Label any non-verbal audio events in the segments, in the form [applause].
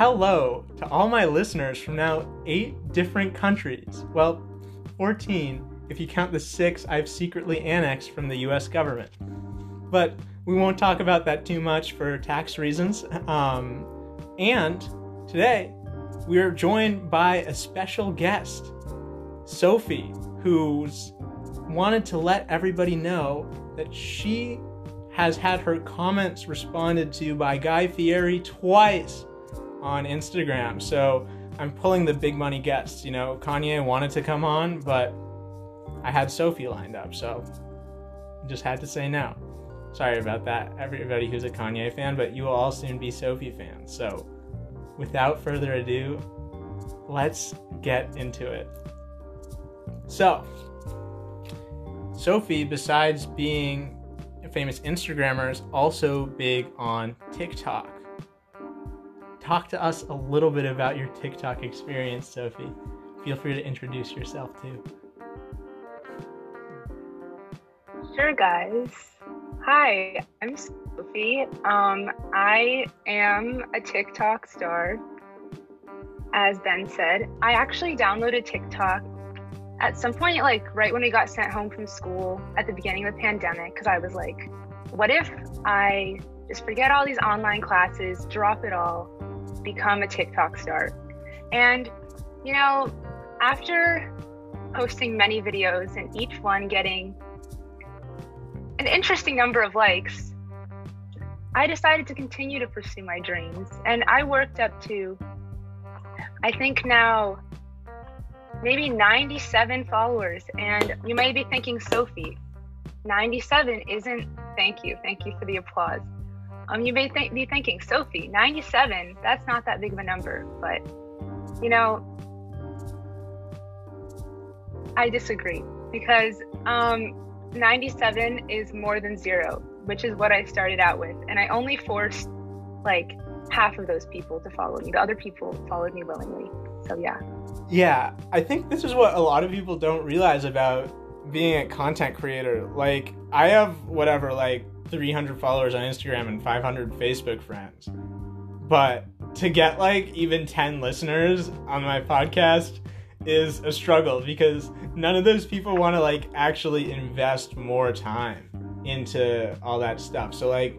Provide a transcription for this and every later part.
hello to all my listeners from now eight different countries. Well, 14 if you count the six I've secretly annexed from the US government. But we won't talk about that too much for tax reasons. Um, and today, we're joined by a special guest, Sophie, who's wanted to let everybody know that she has had her comments responded to by Guy Fieri twice on Instagram. So I'm pulling the big money guests. You know, Kanye wanted to come on, but I had Sophie lined up, so just had to say no. Sorry about that, everybody who's a Kanye fan, but you will all soon be Sophie fans. So without further ado, let's get into it. So, Sophie, besides being a famous Instagrammer, is also big on TikTok. Talk to us a little bit about your TikTok experience, Sophie. Feel free to introduce yourself too. Sure, guys. Hi, I'm Sophie. Um, I am a TikTok star. As Ben said, I actually downloaded TikTok at some point, like right when we got sent home from school at the beginning of the pandemic, because I was like, what if I just forget all these online classes, drop it all, become a TikTok star? And, you know, after posting many videos and each one getting an interesting number of likes, I decided to continue to pursue my dreams. And I worked up to, I think now, maybe 97 followers. And you may be thinking, Sophie, 97 isn't, thank you, thank you for the applause. Um, you may th- be thinking, Sophie, 97, that's not that big of a number. But, you know, I disagree because um, 97 is more than zero, which is what I started out with. And I only forced like half of those people to follow me. The other people followed me willingly. So yeah. Yeah, I think this is what a lot of people don't realize about being a content creator. Like, I have whatever, like 300 followers on Instagram and 500 Facebook friends. But to get like even 10 listeners on my podcast is a struggle because none of those people want to like actually invest more time into all that stuff. So like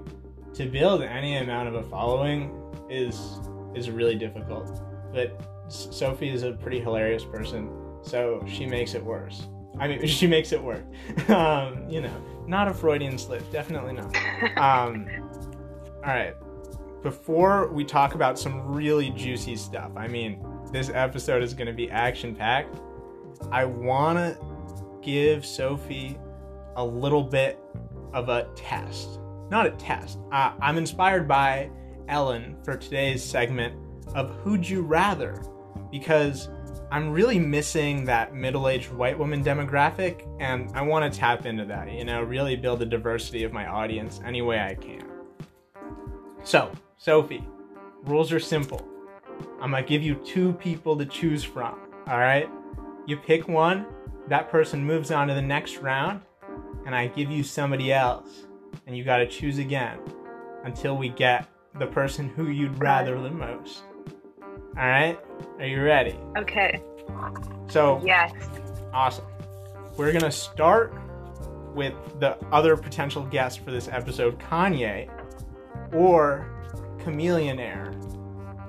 to build any amount of a following is is really difficult. But Sophie is a pretty hilarious person, so she makes it worse. I mean, [laughs] she makes it work. [laughs] um, you know, not a Freudian slip, definitely not. Um, [laughs] all right. Before we talk about some really juicy stuff, I mean, this episode is going to be action packed. I want to give Sophie a little bit of a test. Not a test. Uh, I'm inspired by Ellen for today's segment of Who'd You Rather because I'm really missing that middle aged white woman demographic and I want to tap into that, you know, really build the diversity of my audience any way I can. So, Sophie, rules are simple. I'm gonna give you two people to choose from, all right? You pick one, that person moves on to the next round, and I give you somebody else, and you gotta choose again until we get the person who you'd rather the most. All right? Are you ready? Okay. So, yes. Awesome. We're gonna start with the other potential guest for this episode, Kanye, or Chamillionaire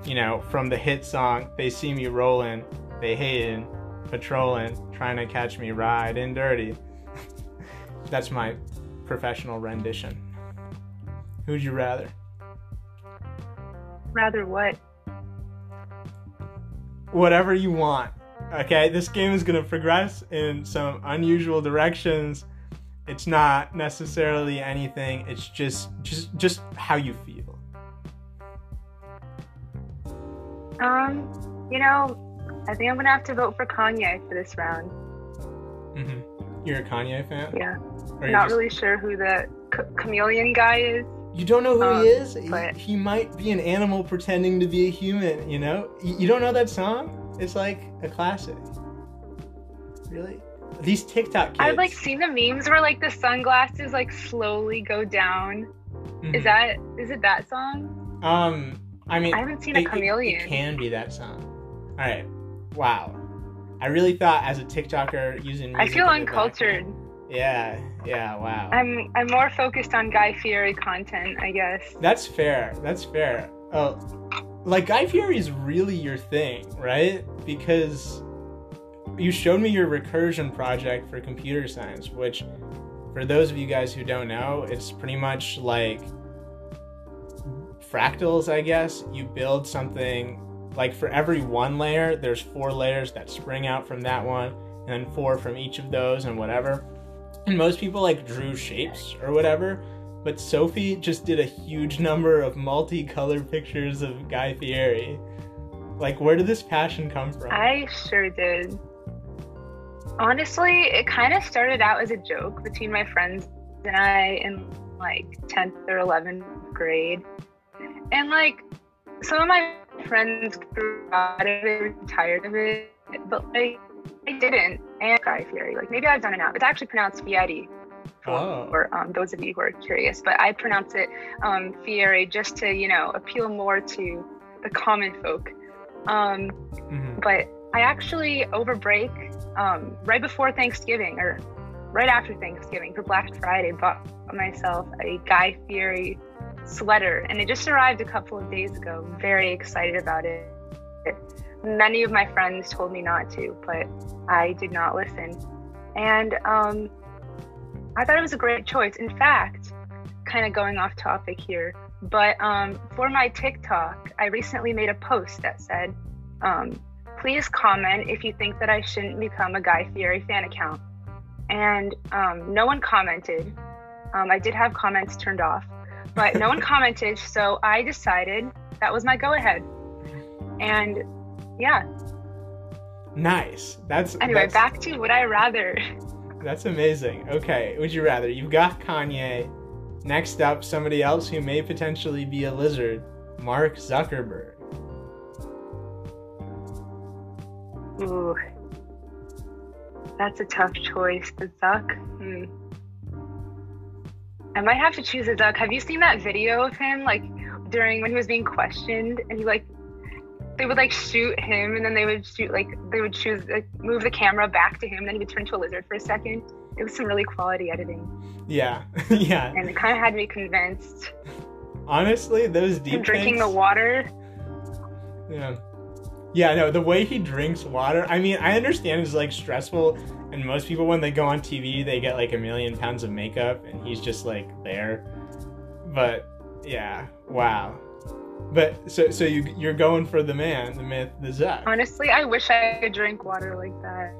you know, from the hit song, They See Me Rolling, They Hating, Patrolling, Trying to Catch Me Riding Dirty. [laughs] That's my professional rendition. Who'd you rather? Rather what? Whatever you want. Okay, this game is going to progress in some unusual directions. It's not necessarily anything. It's just just just how you feel. Um, you know, I think I'm gonna have to vote for Kanye for this round. Mm-hmm. You're a Kanye fan? Yeah. Not just... really sure who the ch- chameleon guy is. You don't know who um, he is? But... He, he, might be an animal pretending to be a human, you know? You, you don't know that song? It's like a classic. Really? These TikTok kids. I've like seen the memes where like the sunglasses like slowly go down. Mm-hmm. Is that is it that song? Um I mean, I haven't seen a it- it- chameleon. It, can be that song. All right. Wow. I really thought as a TikToker using. I feel uncultured. background- Yeah. Yeah. Wow. I'm I'm more focused on Guy Fieri content, I guess. That's fair. That's fair. Oh, like Guy Fieri is really your thing, right? Because you showed me your recursion project for computer science, which, for those of you guys who don't know, it's pretty much like fractals, I guess. You build something like for every one layer, there's four layers that spring out from that one, and then four from each of those, and whatever. And most people like drew shapes or whatever, but Sophie just did a huge number of multicolored pictures of Guy Fieri. Like, where did this passion come from? I sure did. Honestly, it kind of started out as a joke between my friends and I in like 10th or 11th grade. And like some of my friends grew tired of it, but like I didn't. And Guy Fieri, like maybe I've done it now. It's actually pronounced Fieri. For, Oh. for um, those of you who are curious, but I pronounce it um, Fieri just to you know appeal more to the common folk. Um, Mhm. but I actually over break, um, right before Thanksgiving or right after Thanksgiving for Black Friday, bought myself a Guy Fieri sweater, and it just arrived a couple of days ago. Very excited about it. Many of my friends told me not to, but I did not listen, and um, I thought it was a great choice. In fact, kind of going off topic here, but um, for my TikTok, I recently made a post that said, um, please comment if you think that I shouldn't become a Guy Fieri fan account. And um, no one commented. Um, I did have comments turned off, but no one [laughs] commented. So I decided that was my go ahead. And yeah, Nice. That's anyway, that's, back to would I rather. That's amazing. Okay, would you rather? You've got Kanye. Next up, somebody else who may potentially be a lizard, Mark Zuckerberg. Ooh, that's a tough choice. The Zuck. Hmm. I might have to choose a Zuck. Have you seen that video of him, like during when he was being questioned, and he like they would like shoot him, and then they would shoot like they would choose like move the camera back to him, and then he would turn to a lizard for a second. It was some really quality editing, Yeah, [laughs] yeah. and it kind of had me convinced. Honestly, those deep drinking the water. Yeah. Yeah, no, the way he drinks water, I mean, I understand it's like stressful, and most people, when they go on TV, they get like a million pounds of makeup, and he's just like there. But yeah, wow. But so, so you you're going for the man, the myth, the Zuck. Honestly, I wish I could drink water like that.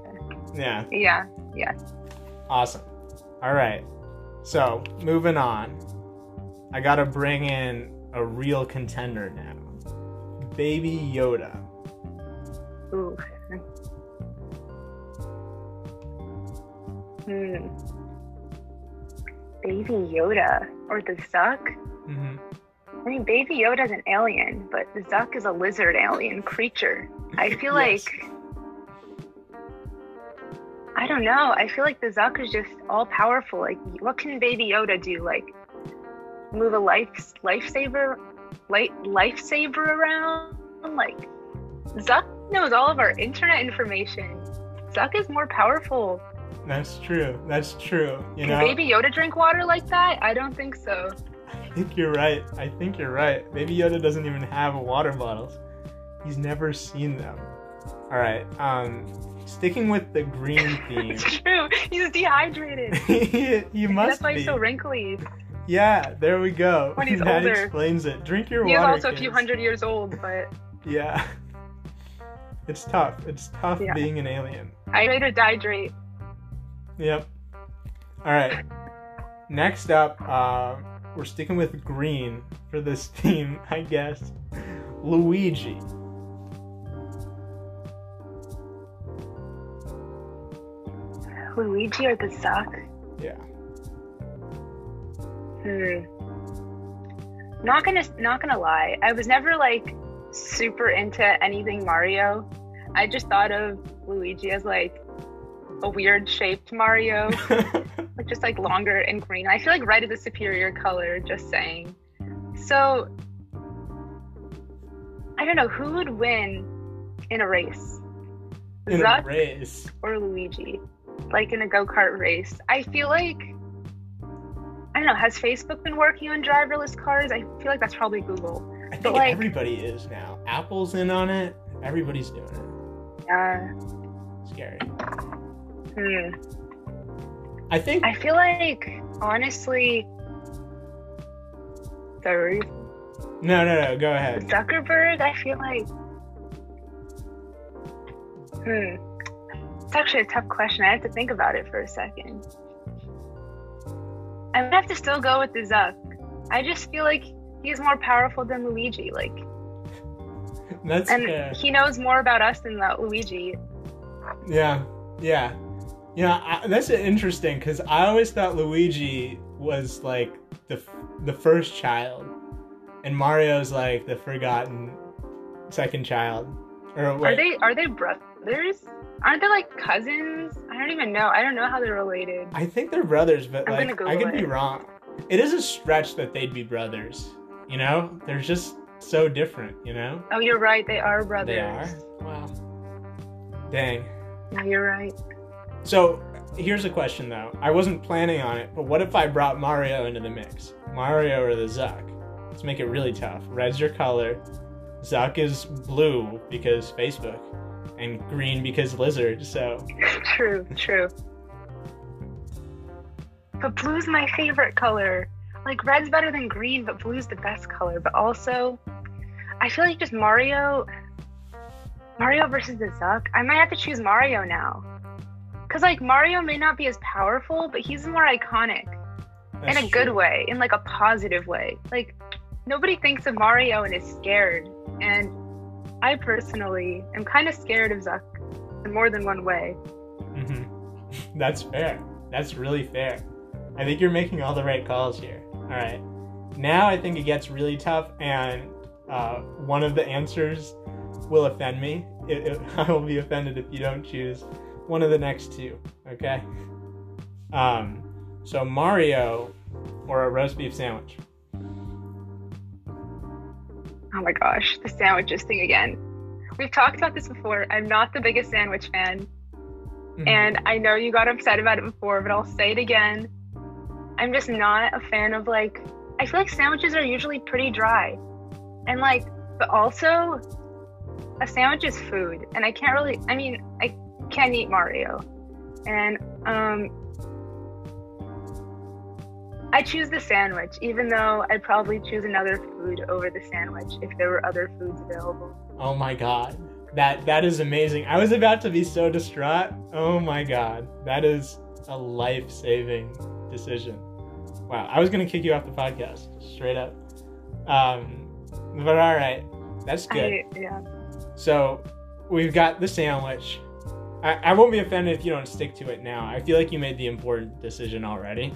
Yeah, Yeah, yeah. awesome. All right, so moving on, I gotta bring in a real contender now, Baby Yoda. Ooh. Hmm. Baby Yoda or the Zuck? hmm I mean, Baby Yoda's an alien, but the Zuck is a lizard alien creature. I [laughs] feel Yes. like I don't know. I feel like the Zuck is just all powerful. Like, what can Baby Yoda do? Like, move a life lifesaver, light lifesaver around? Like, Zuck knows all of our internet information. Zuck is more powerful. That's true. That's true. You Can know, Baby Yoda drink water like that? I don't think so. I think you're right. I think you're right. Baby Yoda doesn't even have water bottles. He's never seen them. All right. Um, sticking with the green [laughs] theme. It's true. He's dehydrated. [laughs] He must That's why he's so wrinkly. yeah, there we go. [laughs] When he's that older. explains it. Drink your He water. also a few hundred years old, but Yeah. It's tough. It's tough Yeah. being an alien. I hydrate or dehydrate. Yep. All right. Next up, uh, we're sticking with green for this [laughs] theme, I guess. Luigi. Luigi or the Zuck? Yeah. Hmm. Not gonna not gonna lie. I was never like super into anything Mario. I just thought of Luigi as like a weird shaped Mario, [laughs] like just like longer and green. I feel like red is a superior color. Just saying. So I don't know who would win in a race, In a race. or Luigi, like in a go kart race. I feel like I don't know. Has Facebook been working on driverless cars? I feel like that's probably Google. I think But, like- everybody is now. Apple's in on it. Everybody's doing it. Uh, Scary. hmm. I think I feel like honestly, sorry, no, no, no. Go ahead. Zuckerberg. I feel like, hmm. It's actually a tough question. I have to think about it for a second. I would have to still go with the Zuck. I just feel like he's more powerful than Luigi. Like, That's and fair. he knows more about us than Luigi. Yeah, yeah, yeah. I, that's interesting because I always thought Luigi was like the the first child, and Mario's like the forgotten second child. Or Are they are they brothers? Aren't they like cousins? I don't even know. I don't know how they're related. I think they're brothers, but I'm like gonna I Google could be wrong. It is a stretch that they'd be brothers. You know, they're just so different. You know, Oh, you're right. They are brothers. they are. Wow. Dang. No, you're right. So here's a question though. I wasn't planning on it, but what if I brought Mario into the mix? Mario or the Zuck? Let's make it really tough. Red's your color. Zuck is blue because Facebook, and green because lizard. So [laughs] true, true. But blue's my favorite color. Like red's better than green, but blue's the best color. But also, I feel like just Mario, Mario versus the Zuck. I might have to choose Mario now, cause like Mario may not be as powerful, but he's more iconic that's in a good true. way, in like a positive way. Like nobody thinks of Mario and is scared, and I personally am kind of scared of Zuck in more than one way. Mhm. [laughs] That's fair. That's really fair. I think you're making all the right calls here. All right. Now I think it gets really tough, and uh, one of the answers will offend me. It, it, [laughs] I will be offended if you don't choose one of the next two. Okay. Um. So Mario or a roast beef sandwich. Oh my gosh, the sandwiches thing again. We've talked about this before. I'm not the biggest sandwich fan, Mhm. and I know you got upset about it before, but I'll say it again. I'm just not a fan of like, I feel like sandwiches are usually pretty dry. And like, but also, a sandwich is food, and I can't really, I mean, I can eat Mario. And, um, I choose the sandwich, even though I'd probably choose another food over the sandwich if there were other foods available. Oh my god. That that is amazing. I was about to be so distraught. Oh my god. That is a life-saving decision. Wow. I was going to kick you off the podcast straight up. Um but all right. That's good. I, yeah. So, we've got the sandwich. I, I won't be offended if you don't stick to it now. I feel like you made the important decision already.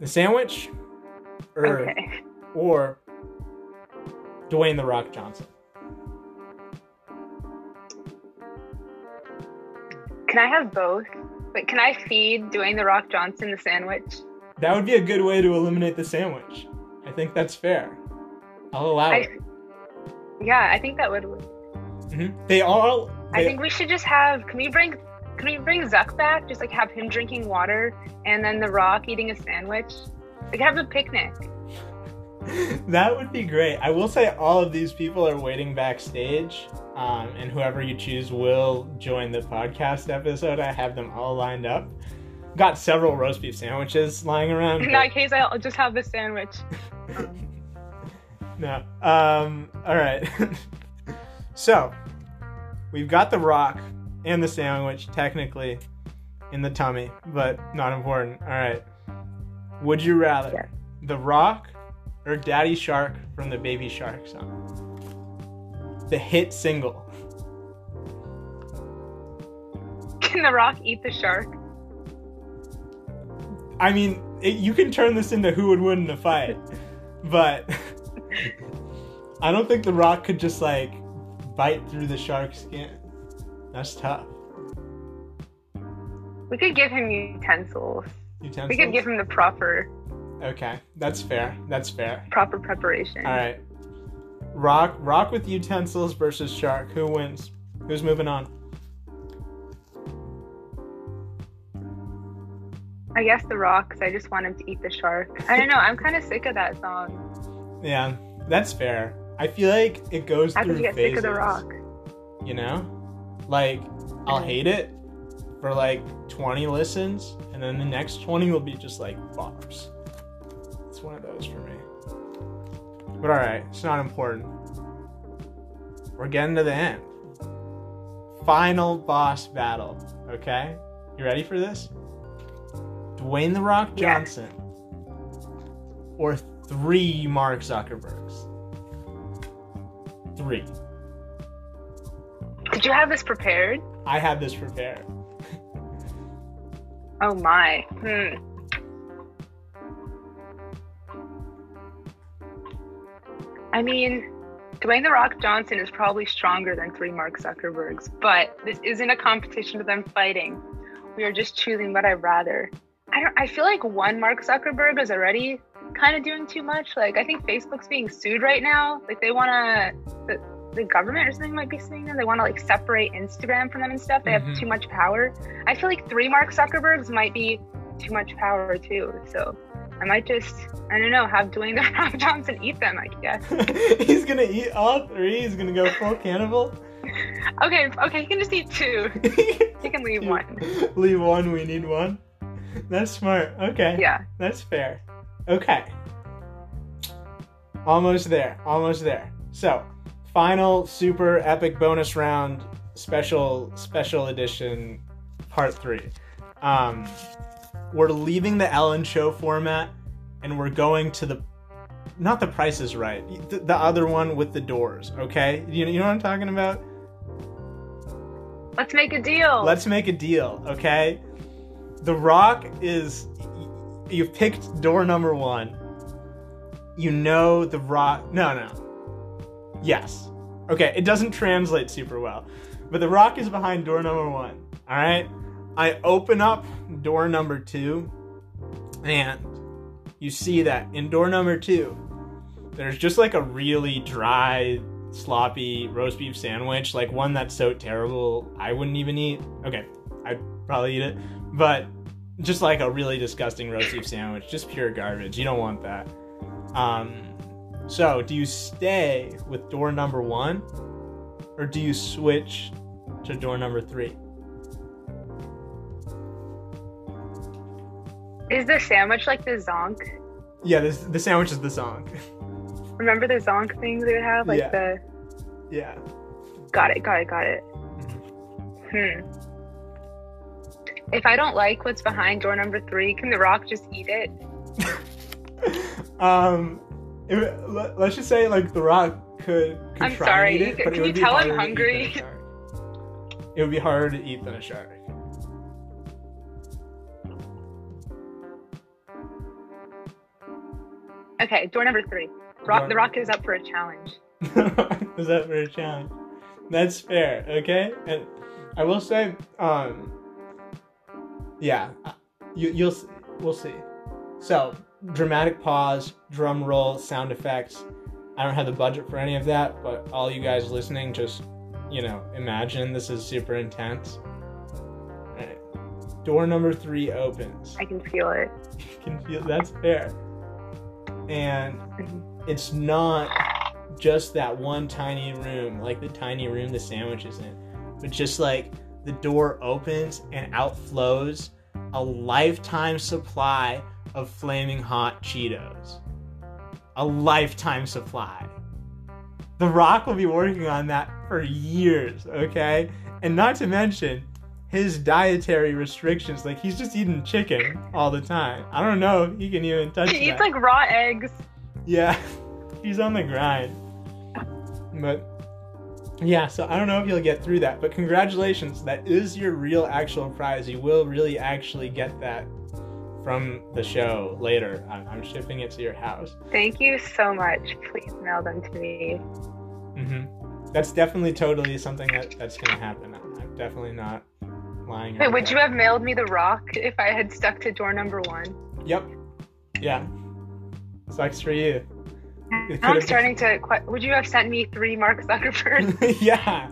The sandwich or Okay. or Dwayne the Rock Johnson. Can I have both? But can I feed Dwayne the Rock Johnson the sandwich? That would be a good way to eliminate the sandwich. I think that's fair. I'll allow I, it. yeah, I think that would. hmm They all. I think we should just have. Can we bring? Can we bring Zuck back? Just like have him drinking water and then the Rock eating a sandwich. We could have a picnic. [laughs] that would be great. I will say all of these people are waiting backstage, um, and whoever you choose will join the podcast episode. I have them all lined up. Got several roast beef sandwiches lying around. In but- that case, I'll just have the sandwich. [laughs] No. Um, all right. [laughs] so, we've got the rock and the sandwich technically in the tummy, but not important. All right. Would you rather Yeah. the rock or Daddy Shark from the Baby Shark song? The hit single. Can the Rock eat the shark? I mean, it, you can turn this into who would win in a fight, but [laughs] I don't think the rock could just like bite through the shark skin. That's tough. We could give him utensils. Utensils? We could give him the proper Okay, that's fair. That's fair. proper preparation. All right. Rock rock with utensils versus shark. Who wins? Who's moving on? I guess The Rock, 'cause I just want him to eat the shark. I don't know. I'm kind of sick of that song. Yeah, that's fair. I feel like it goes How through you get phases. sick of The Rock? You know, like I'll mm-hmm. hate it for like 20 listens, and then the next 20 will be just like bars. It's one of those for me. But all right, it's not important. We're getting to the end. Final boss battle. Okay, you ready for this? Dwayne the Rock. Johnson or three Mark Zuckerbergs. Three. Did you have this prepared? I had this prepared. Oh my. Hmm. I mean, Dwayne the Rock Johnson is probably stronger than three Mark Zuckerbergs, but this isn't a competition of them fighting. We are just choosing what I'd rather. I don't. I feel like one Mark Zuckerberg is already kind of doing too much. Like I think Facebook's being sued right now. Like they want to. The, the government or something might be suing them. They want to like separate Instagram from them and stuff. They Mhm. have too much power. I feel like three Mark Zuckerbergs might be too much power too. So I might just, I don't know, have Dwayne [laughs] the Rock Johnson eat them. I guess. [laughs] He's gonna eat all three. He's gonna go full cannibal. [laughs] Okay, okay, he can just eat two. He can leave one. Leave one. We need one. That's smart. Okay. Yeah. That's fair. Okay. Almost there. Almost there. So, final super epic bonus round special special edition part 3. Um we're leaving the Ellen show format and we're going to the not the price is right. The, the other one with the doors, okay? You, you know what I'm talking about? Let's make a deal. Let's make a deal, okay? The Rock is. You've picked door number one. You know The Rock. No, no. Yes. Okay, it doesn't translate super well. But The Rock is behind door number one, alright? I open up door number two, and you see that in door number two, there's just like a really dry, sloppy roast beef sandwich, like one that's so terrible I wouldn't even eat. Okay, I'd probably eat it, but just like a really disgusting roast beef sandwich, just pure garbage. You don't want that. Um, so do you stay with door number one, or do you switch to door number three? Is the sandwich like the zonk? Yeah, this, the sandwich is the zonk. Remember the zonk things they would have? Like Yeah. the. yeah. Got it, got it, got it. Hmm. If I don't like what's behind door number three, can The Rock just eat it? [laughs] um, let, us just say like The Rock could. could I'm try sorry, it, you- but it can you tell I'm harder to eat than a hungry? It would be harder to eat than a shark. Okay, door number three. Rock, Door the Rock is up for a challenge. [laughs] is that for a challenge? That's fair, okay? And I will say, um, yeah, uh, you, you'll we'll see. So dramatic pause, drum roll, sound effects. I don't have the budget for any of that, but all you guys listening, just you know, imagine this is super intense. Door number three opens. I can feel it. [laughs] You can feel that's fair. And it's not just that one tiny room, like the tiny room the sandwich is in, but just like the door opens and out flows a lifetime supply of flaming hot Cheetos. A lifetime supply. The Rock will be working on that for years, okay? And not to mention his dietary restrictions. Like he's just eating chicken all the time. I don't know if he can even touch He that. eats like raw eggs. Yeah, [laughs] he's on the grind. But yeah, so I don't know if you'll get through that, but congratulations. That is your real actual prize. You will really actually get that from the show later. I'm, I'm shipping it to your house. Thank you so much. Please mail them to me. hmm That's definitely totally something that, that's going to happen. I'm, I'm definitely not lying. Wait, would that. you have mailed me the rock if I had stuck to door number one? Yep. Yeah. Sucks for you. I'm starting [laughs] to. Would you have sent me three Mark Zuckerberg? [laughs] yeah.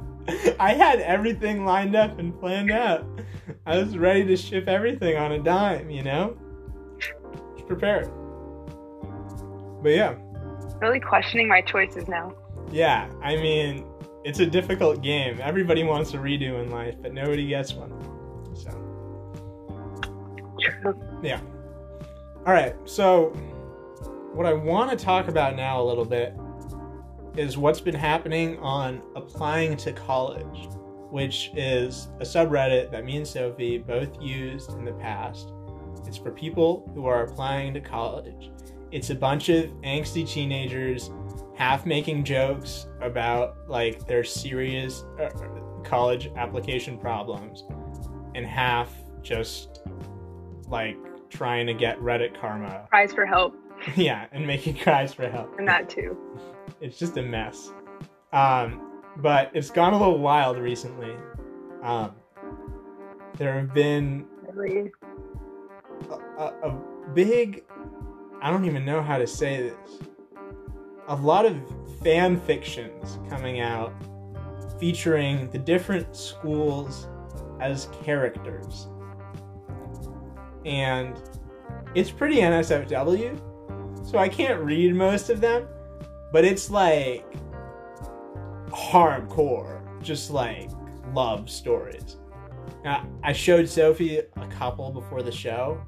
I had everything lined up and planned out. I was ready to ship everything on a dime, you know? Just prepared. But yeah. really questioning my choices now. Yeah, I mean, it's a difficult game. Everybody wants a redo in life, but nobody gets one. So, True. all right. So, what I want to talk about now a little bit is what's been happening on applying to college, which is a subreddit that me and Sophie both used in the past. It's for people who are applying to college. It's a bunch of angsty teenagers half making jokes about like their serious uh, college application problems and half just like trying to get Reddit karma. Cries for help, [laughs] yeah, and making cries for help. and that too. [laughs] It's just a mess. Um, but it's gone a little wild recently. Um, there have been Really. a, a, a big I don't even know how to say this. A lot of fan fictions coming out featuring the different schools as characters. And it's pretty NSFW, so I can't read most of them, but it's like hardcore, just like love stories. Now, I showed Sophie a couple before the show.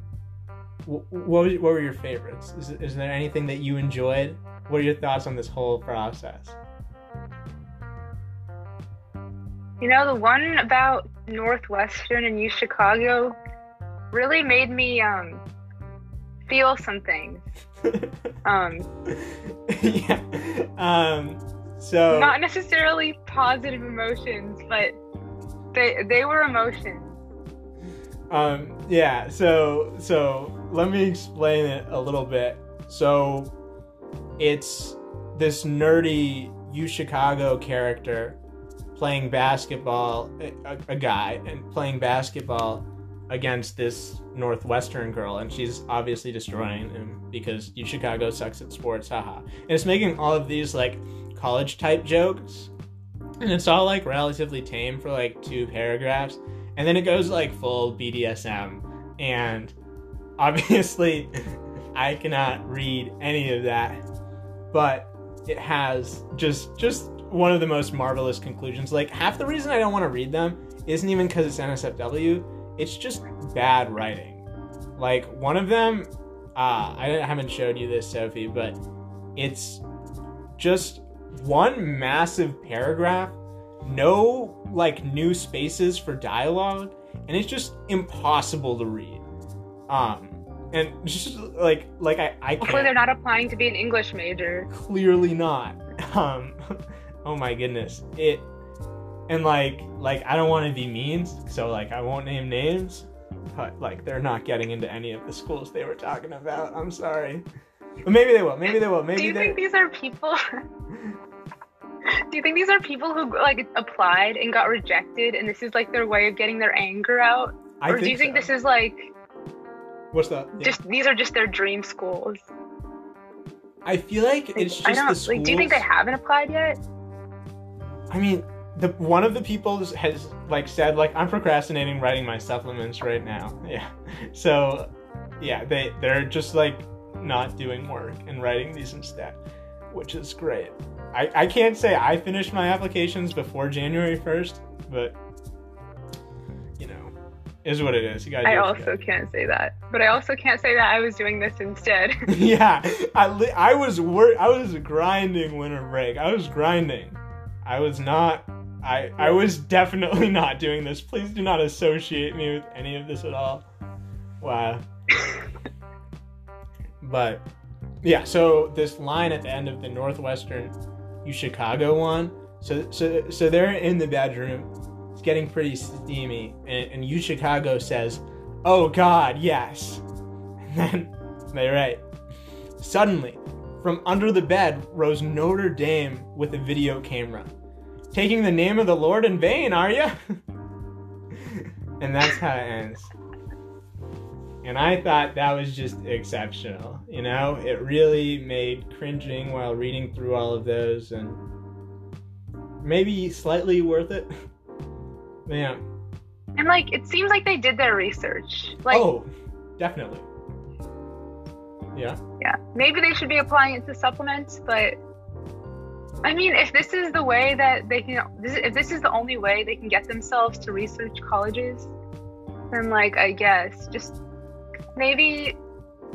What, was, what were your favorites? Is, is there anything that you enjoyed? What are your thoughts on this whole process? You know, the one about Northwestern and U Chicago really made me um feel some things. [laughs] Um, [laughs] yeah. Um, so not necessarily positive emotions, but they they were emotions. Um, yeah, so so let me explain it a little bit. So it's this nerdy U Chicago character playing basketball, a, a guy, and playing basketball against this Northwestern girl, and she's obviously destroying him because U Chicago sucks at sports, haha. And it's making all of these like college type jokes, and it's all like relatively tame for like two paragraphs and then it goes like full BDSM, and obviously, [laughs] I cannot read any of that, but it has just just one of the most marvelous conclusions. Like half the reason I don't want to read them isn't even because it's NSFW; it's just bad writing. Like one of them, uh, I haven't showed you this, Sophie, but it's just one massive paragraph no like new spaces for dialogue and it's just impossible to read um and [laughs] just like like i i Hopefully, they're can't not applying to be an English major. clearly not [laughs] um [laughs] oh my goodness it and like like i don't want to be mean so like i won't name names but like they're not getting into any of the schools they were talking about i'm sorry but maybe they will maybe they will Maybe. Do you they think these are people? [laughs] Do you think these are people who like applied and got rejected, and this is like their way of getting their anger out? I or do you think so. this is like what's that Yeah. just these are just their dream schools? i feel like it's just I don't the schools. like. Do you think they haven't applied yet? I mean, the one of the people has like said like I'm procrastinating writing my supplements right now. [laughs] Yeah. So, yeah, they they're just like not doing work and writing these instead, which is great. I I can't say I finished my applications before January 1st, but you know, is what it is. You gotta. I do what you also can't say that, but I also can't say that I was doing this instead. [laughs] [laughs] yeah, I, li- I was wor- I was grinding winter break. I was grinding. I was not. I I was definitely not doing this. Please do not associate me with any of this at all. Wow. but yeah, so this line at the end of the Northwestern U Chicago one. So so so they're in the bedroom. It's getting pretty steamy, and, and U Chicago says, "Oh God, yes." [laughs] And then they write, Suddenly, from under the bed rose Notre Dame with a video camera. Taking the name of the Lord in vain, are you? [laughs] and that's how it ends. And I thought that was just exceptional. You know, it really made cringing while reading through all of those and maybe slightly worth it. [laughs] yeah. And like it seems like they did their research. Like oh, definitely. Yeah. Yeah. Maybe they should be applying it to supplements, but I mean, if this is the way that they can, if this is the only way they can get themselves to research colleges, then like I guess just maybe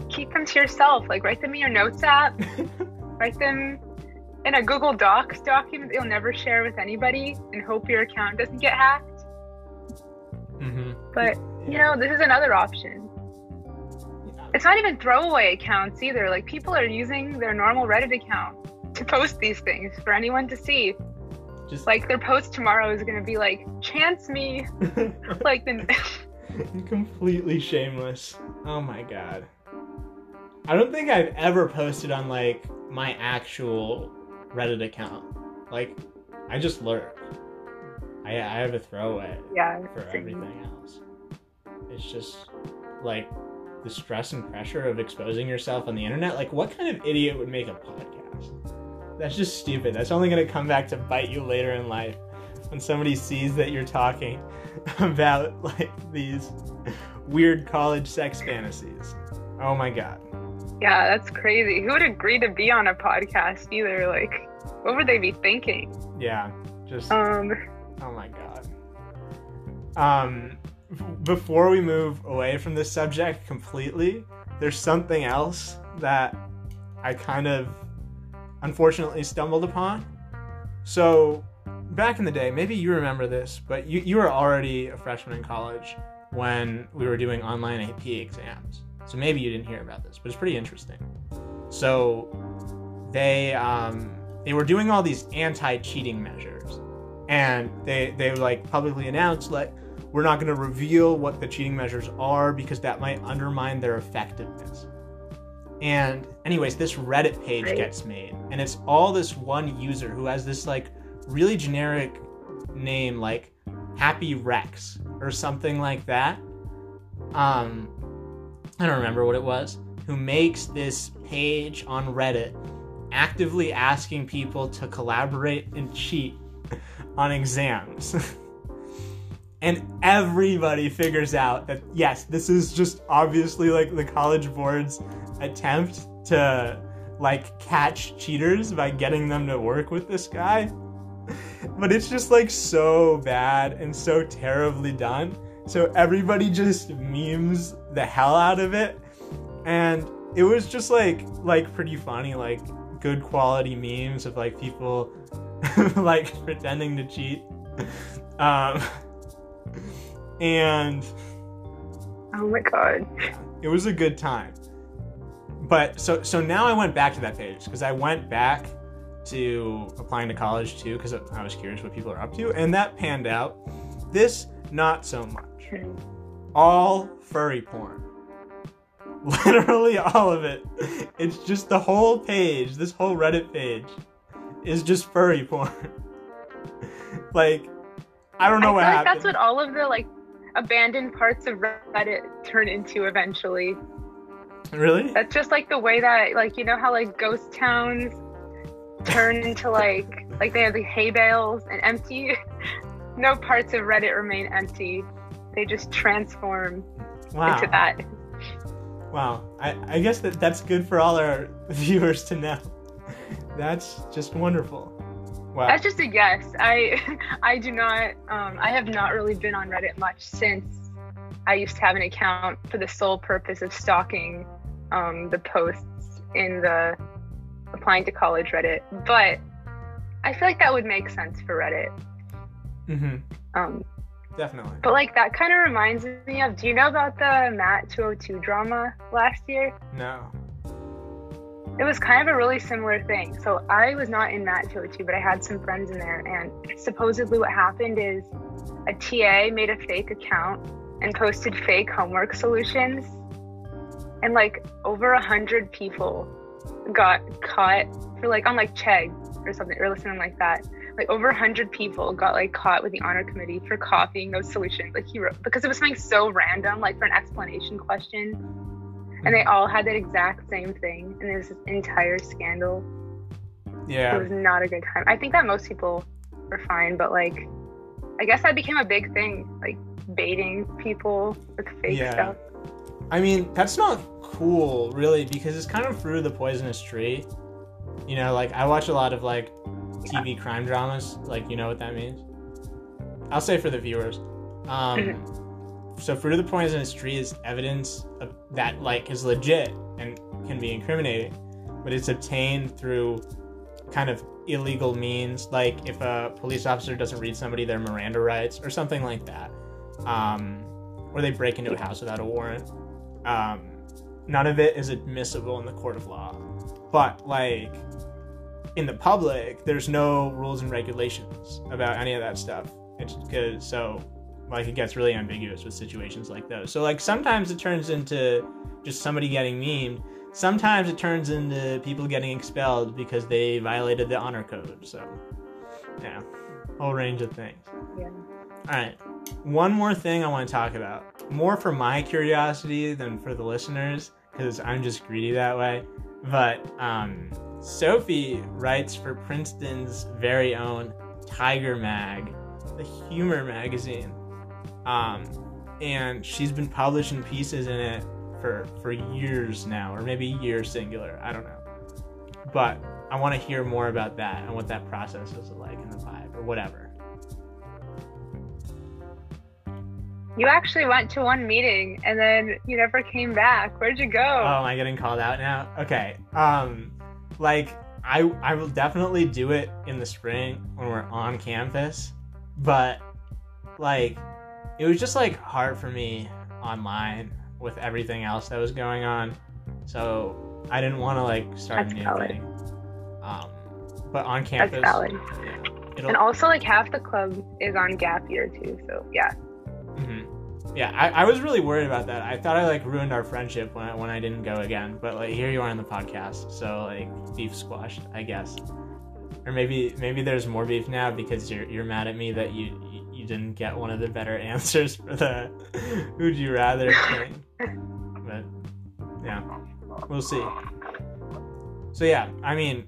keep them to yourself. Like write them in your notes app, [laughs] write them in a Google Docs document you'll never share with anybody, and hope your account doesn't get hacked. Mm-hmm. But you know, this is another option. It's not even throwaway accounts either. Like people are using their normal Reddit account to post these things for anyone to see. Just Like their post tomorrow is gonna be like, chance me. [laughs] like the completely shameless. Oh my god. I don't think I've ever posted on like my actual Reddit account. Like, I just lurk. I I have a throwaway yeah. for same. everything else. It's just like the stress and pressure of exposing yourself on the internet. Like, what kind of idiot would make a podcast? That's just stupid. That's only gonna come back to bite you later in life when somebody sees that you're talking [laughs] about like these weird college sex fantasies. Oh my god. Yeah, that's crazy. Who would agree to be on a podcast either? Like, what would they be thinking? Yeah. Just Um, Oh my god. Um, before we move away from this subject completely, there's something else that I kind of unfortunately stumbled upon. So, back in the day, maybe you remember this, but you, you were already a freshman in college when we were doing online AP exams. So maybe you didn't hear about this, but it's pretty interesting. So they um, they were doing all these anti-cheating measures, and they they like publicly announced like we're not going to reveal what the cheating measures are because that might undermine their effectiveness. And anyways, this Reddit page gets made, and it's all this one user who has this like really generic name like Happy Rex or something like that. Um, I don't remember what it was. Who makes this page on Reddit actively asking people to collaborate and cheat [laughs] on exams. [laughs] and everybody figures out that yes, this is just obviously like the college board's attempt to like catch cheaters by getting them to work with this guy. [laughs] But it's just like so bad and so terribly done. So everybody just memes the hell out of it. And it was just like like pretty funny, like good quality memes of like people [laughs] like pretending to cheat. [laughs] Um and oh my god. it was a good time. But so so now I went back to that page because I went back to applying to college too because I was curious what people are up to, and that panned out. This not so much. All furry porn. [laughs] Literally all of it. It's just the whole page, this whole Reddit page, is just furry porn. [laughs] like, I don't know I what feel like that's what all of the like abandoned parts of Reddit turn into eventually. Really? That's just like the way that like you know how like ghost towns turn into like like they have the hay bales and empty. [laughs] no parts of Reddit remain empty. They just transform Wow. into that. Wow. I, I guess that that's good for all our [laughs] viewers to know. That's just wonderful. Wow. That's just a guess. I [laughs] I do not um, I have not really been on Reddit much since I used to have an account for the sole purpose of stalking um, the posts in the applying to college Reddit. But I feel like that would make sense for Reddit. Mm-hmm. Um, Definitely. but like that kind of reminds me of. Do you know about the Math 202 drama last year? No. It was kind of a really similar thing. So I was not in Math 202, but I had some friends in there. And supposedly, what happened is a TA made a fake account and posted fake homework solutions. And like over a hundred people got caught for like on like Chegg or something or something like that. like over a 100 people got like caught with the honor committee for copying those solutions like he wrote because it was something so random like for an explanation question and they all had that exact same thing and there's this entire scandal Yeah. it was not a good time i think that most people were fine but like i guess that became a big thing like baiting people with fake Yeah. stuff I mean, that's not cool, really, because it's kind of through the poisonous tree. You know, like I watch a lot of like TV crime dramas. Like, you know what that means? I'll say for the viewers. Um, so, fruit of the poisonous tree is evidence of, that like is legit and can be incriminating, but it's obtained through kind of illegal means, like if a police officer doesn't read somebody their Miranda rights or something like that, um, or they break into a house without a warrant um, none of it is admissible in the court of law. But like in the public, there's no rules and regulations about any of that stuff. It's because so like it gets really ambiguous with situations like those. So like sometimes it turns into just somebody getting memed. Sometimes it turns into people getting expelled because they violated the honor code. So yeah, whole range of things. yeah All right. One more thing I want to talk about. More for my curiosity than for the listeners, because I'm just greedy that way. But um, Sophie writes for Princeton's very own Tiger Mag, the humor magazine. Um, and she's been publishing pieces in it for, for years now, or maybe years singular. I don't know. But I want to hear more about that and what that process is like in the vibe or whatever. you actually went to one meeting and then you never came back where'd you go Oh, am I getting called out now? Okay. Um, like I I will definitely do it in the spring when we're on campus, but like it was just like hard for me online with everything else that was going on, so I didn't want to like start That's a new valid. thing. Um, but on campus, that's valid and also like half the club is on gap year too so yeah Mhm. Yeah, I, I was really worried about that. I thought I like ruined our friendship when I, when I didn't go again. But like here you are on the podcast, so like beef squashed, I guess. Or maybe maybe there's more beef now because you're you're mad at me that you didn't get one of the better [laughs] answers for the who'd you rather thing. But yeah, we'll see. So yeah, I mean,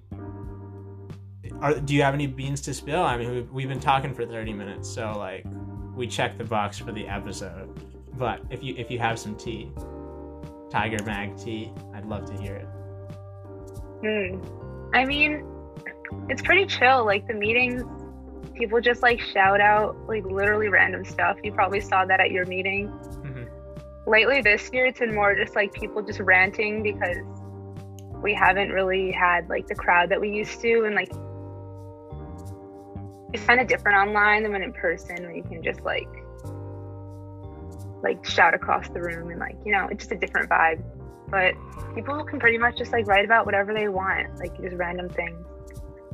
are, do you have any beans to spill? I mean, we've, we've been talking for 30 minutes, so like we checked the box for the episode. But if you if you have some tea, Tiger Mag tea, I'd love to hear it. Hmm. I mean, it's pretty chill. Like the meetings, people just like shout out like literally random stuff. You probably saw that at your meeting. Mhm. Lately this year, it's been more just like people just ranting because we haven't really had like the crowd that we used to, and like it's kind of different online than when in person, where you can just like like shout across the room and like you know it's just a different vibe. But people can pretty much just like write about whatever they want, like just random things.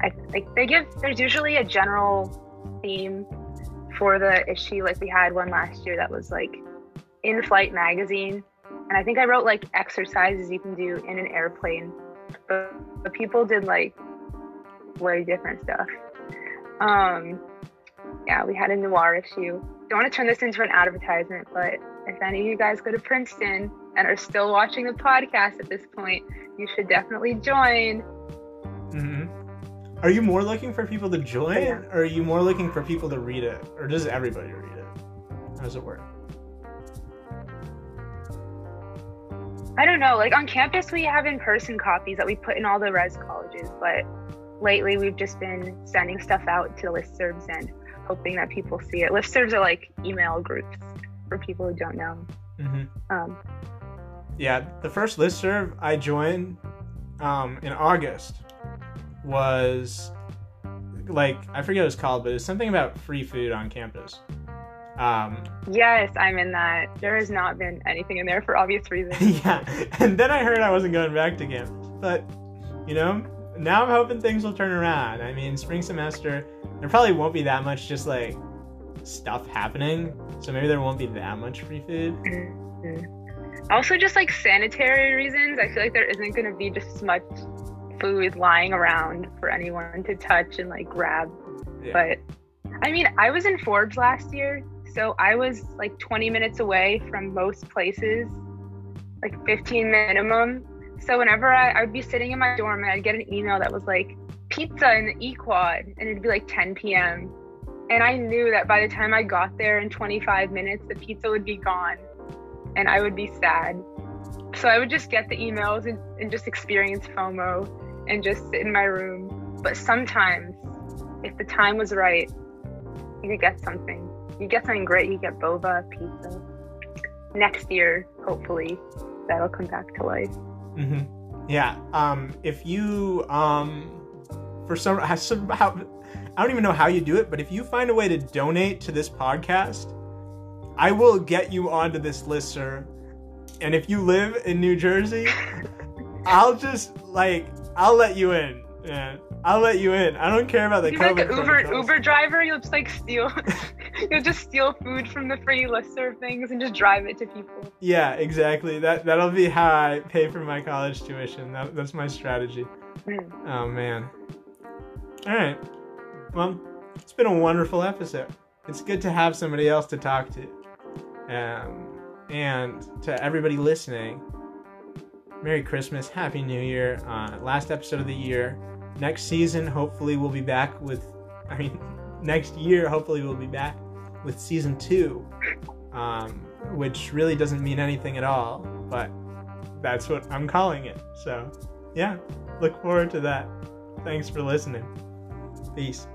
I like they give there's usually a general theme for the issue. Like we had one last year that was like in flight magazine. And I think I wrote like exercises you can do in an airplane. But, but people did like way different stuff. Um yeah, we had a noir issue. Don't want to turn this into an advertisement, but if any of you guys go to Princeton and are still watching the podcast at this point, you should definitely join. hmm Are you more looking for people to join, Yeah. or are you more looking for people to read it, or does everybody read it? How does it work? I don't know. Like on campus, we have in person copies that we put in all the res colleges, but lately we've just been sending stuff out to listservs and hoping that people see it. Listservs are like email groups for people who don't know. hmm Um, Yeah, the first listserv I joined um, in August was like I forget what it's called, but it's something about free food on campus. Um, yes, I'm in that. There has not been anything in there for obvious [laughs] reasons. yeah, and then I heard I wasn't going back to campus, but you know, now I'm hoping things will turn around. I mean, spring semester, there probably won't be that much just like stuff happening, so maybe there won't be that much free food. Mhm. Also, just like sanitary reasons, I feel like there isn't going to be just as much food is lying around for anyone to touch and like grab. Yeah. But I mean, I was in Forbes last year, so I was like 20 minutes away from most places, like 15 minimum. So whenever I, I'd be sitting in my dorm and I'd get an email that was like pizza in the E-Quad, and it'd be like 10 p.m. And I knew that by the time I got there in 25 minutes, the pizza would be gone, and I would be sad. So I would just get the emails and, and just experience FOMO and just sit in my room. But sometimes, if the time was right, you could get something. You get something great. You get boba, pizza. Next year, hopefully, that'll come back to life. Mm-hmm. Yeah. Um, if you um, for some somehow, I don't even know how you do it, but if you find a way to donate to this podcast, I will get you onto this list, sir. And if you live in New Jersey, [laughs] I'll just like I'll let you in. Yeah, I'll let you in. I don't care about the You're COVID like an Uber protocols. Uber driver. You'll just like steal. [laughs] you'll just steal food from the free listserv things and just drive it to people. Yeah, exactly. That that'll be how I pay for my college tuition. That, that's my strategy. Mm. Oh man. All right. Well, it's been a wonderful episode. It's good to have somebody else to talk to. Um, and to everybody listening, Merry Christmas, Happy New Year. Uh, last episode of the year. Next season, hopefully, we'll be back with. I mean, [laughs] next year, hopefully, we'll be back with season two, um, which really doesn't mean anything at all, but that's what I'm calling it. So, yeah, look forward to that. Thanks for listening. Peace.